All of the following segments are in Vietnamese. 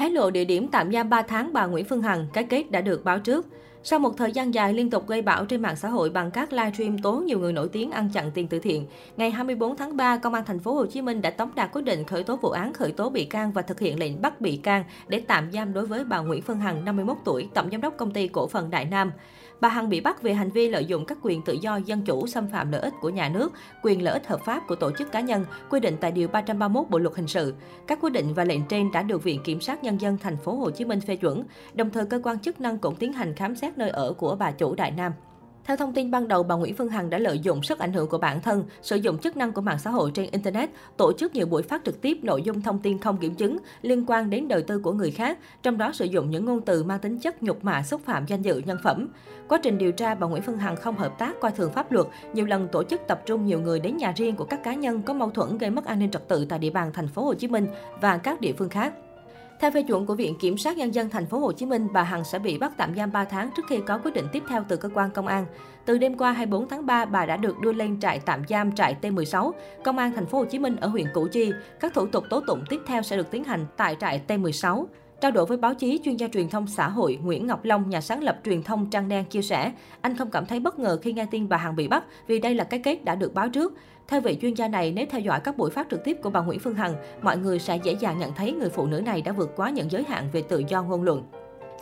Hé lộ địa điểm tạm giam 3 tháng bà Nguyễn Phương Hằng, cái kết đã được báo trước. Sau một thời gian dài liên tục gây bão trên mạng xã hội bằng các livestream tố nhiều người nổi tiếng ăn chặn tiền từ thiện, ngày 24 tháng 3, Công an thành phố Hồ Chí Minh đã tống đạt quyết định khởi tố vụ án khởi tố bị can và thực hiện lệnh bắt bị can để tạm giam đối với bà Nguyễn Phương Hằng, 51 tuổi, tổng giám đốc công ty cổ phần Đại Nam. Bà Hằng bị bắt về hành vi lợi dụng các quyền tự do dân chủ xâm phạm lợi ích của nhà nước, quyền lợi ích hợp pháp của tổ chức cá nhân, quy định tại điều 331 Bộ luật hình sự. Các quyết định và lệnh trên đã được Viện Kiểm sát nhân dân thành phố Hồ Chí Minh phê chuẩn. Đồng thời cơ quan chức năng cũng tiến hành khám xét nơi ở của bà chủ Đại Nam. Theo thông tin ban đầu, bà Nguyễn Phương Hằng đã lợi dụng sức ảnh hưởng của bản thân, sử dụng chức năng của mạng xã hội trên Internet, tổ chức nhiều buổi phát trực tiếp nội dung thông tin không kiểm chứng liên quan đến đời tư của người khác, trong đó sử dụng những ngôn từ mang tính chất nhục mạ xúc phạm danh dự nhân phẩm. Quá trình điều tra, bà Nguyễn Phương Hằng không hợp tác coi thường pháp luật, nhiều lần tổ chức tập trung nhiều người đến nhà riêng của các cá nhân có mâu thuẫn gây mất an ninh trật tự tại địa bàn thành phố Hồ Chí Minh và các địa phương khác. Theo phê chuẩn của Viện Kiểm sát Nhân dân thành phố Hồ Chí Minh, bà Hằng sẽ bị bắt tạm giam 3 tháng trước khi có quyết định tiếp theo từ cơ quan công an. Từ đêm qua 24 tháng 3, bà đã được đưa lên trại tạm giam trại T16, Công an thành phố Hồ Chí Minh ở huyện Củ Chi. Các thủ tục tố tụng tiếp theo sẽ được tiến hành tại trại T16. Trao đổi với báo chí, chuyên gia truyền thông xã hội Nguyễn Ngọc Long, nhà sáng lập truyền thông Trang Đen chia sẻ, anh không cảm thấy bất ngờ khi nghe tin bà Hằng bị bắt vì đây là cái kết đã được báo trước. Theo vị chuyên gia này, nếu theo dõi các buổi phát trực tiếp của bà Nguyễn Phương Hằng, mọi người sẽ dễ dàng nhận thấy người phụ nữ này đã vượt quá những giới hạn về tự do ngôn luận.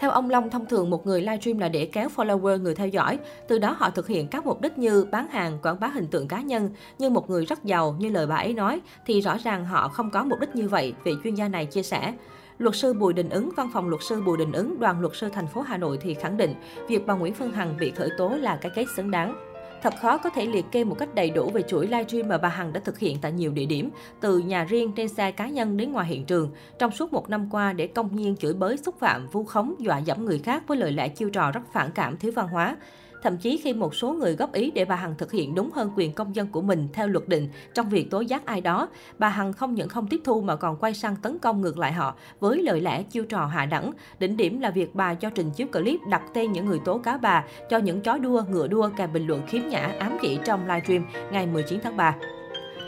Theo ông Long, thông thường một người livestream là để kéo follower người theo dõi, từ đó họ thực hiện các mục đích như bán hàng, quảng bá hình tượng cá nhân. như một người rất giàu như lời bà ấy nói, thì rõ ràng họ không có mục đích như vậy, vị chuyên gia này chia sẻ. Luật sư Bùi Đình Ứng, văn phòng luật sư Bùi Đình Ứng, đoàn luật sư thành phố Hà Nội thì khẳng định việc bà Nguyễn Phương Hằng bị khởi tố là cái kết xứng đáng. Thật khó có thể liệt kê một cách đầy đủ về chuỗi livestream mà bà Hằng đã thực hiện tại nhiều địa điểm, từ nhà riêng trên xe cá nhân đến ngoài hiện trường, trong suốt một năm qua để công nhiên chửi bới xúc phạm, vu khống, dọa dẫm người khác với lời lẽ chiêu trò rất phản cảm, thiếu văn hóa. Thậm chí khi một số người góp ý để bà Hằng thực hiện đúng hơn quyền công dân của mình theo luật định trong việc tố giác ai đó, bà Hằng không những không tiếp thu mà còn quay sang tấn công ngược lại họ với lời lẽ chiêu trò hạ đẳng. Đỉnh điểm là việc bà cho trình chiếu clip đặt tên những người tố cáo bà cho những chó đua, ngựa đua kèm bình luận khiếm nhã ám chỉ trong livestream ngày 19 tháng 3.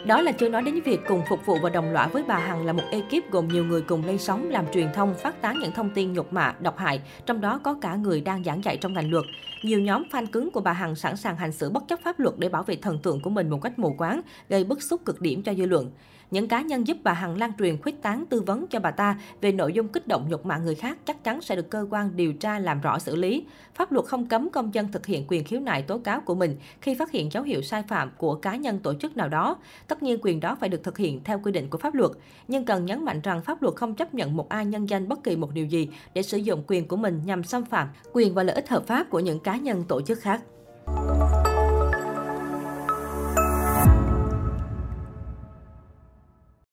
Đó là chưa nói đến việc cùng phục vụ và đồng lõa với bà Hằng là một ekip gồm nhiều người cùng lên sóng làm truyền thông, phát tán những thông tin nhục mạ, độc hại, trong đó có cả người đang giảng dạy trong ngành luật. Nhiều nhóm fan cứng của bà Hằng sẵn sàng hành xử bất chấp pháp luật để bảo vệ thần tượng của mình một cách mù quáng, gây bức xúc cực điểm cho dư luận. Những cá nhân giúp bà Hằng lan truyền khuếch tán tư vấn cho bà ta về nội dung kích động nhục mạ người khác chắc chắn sẽ được cơ quan điều tra làm rõ xử lý. Pháp luật không cấm công dân thực hiện quyền khiếu nại tố cáo của mình khi phát hiện dấu hiệu sai phạm của cá nhân tổ chức nào đó. Tất nhiên quyền đó phải được thực hiện theo quy định của pháp luật, nhưng cần nhấn mạnh rằng pháp luật không chấp nhận một ai nhân danh bất kỳ một điều gì để sử dụng quyền của mình nhằm xâm phạm quyền và lợi ích hợp pháp của những cá nhân tổ chức khác.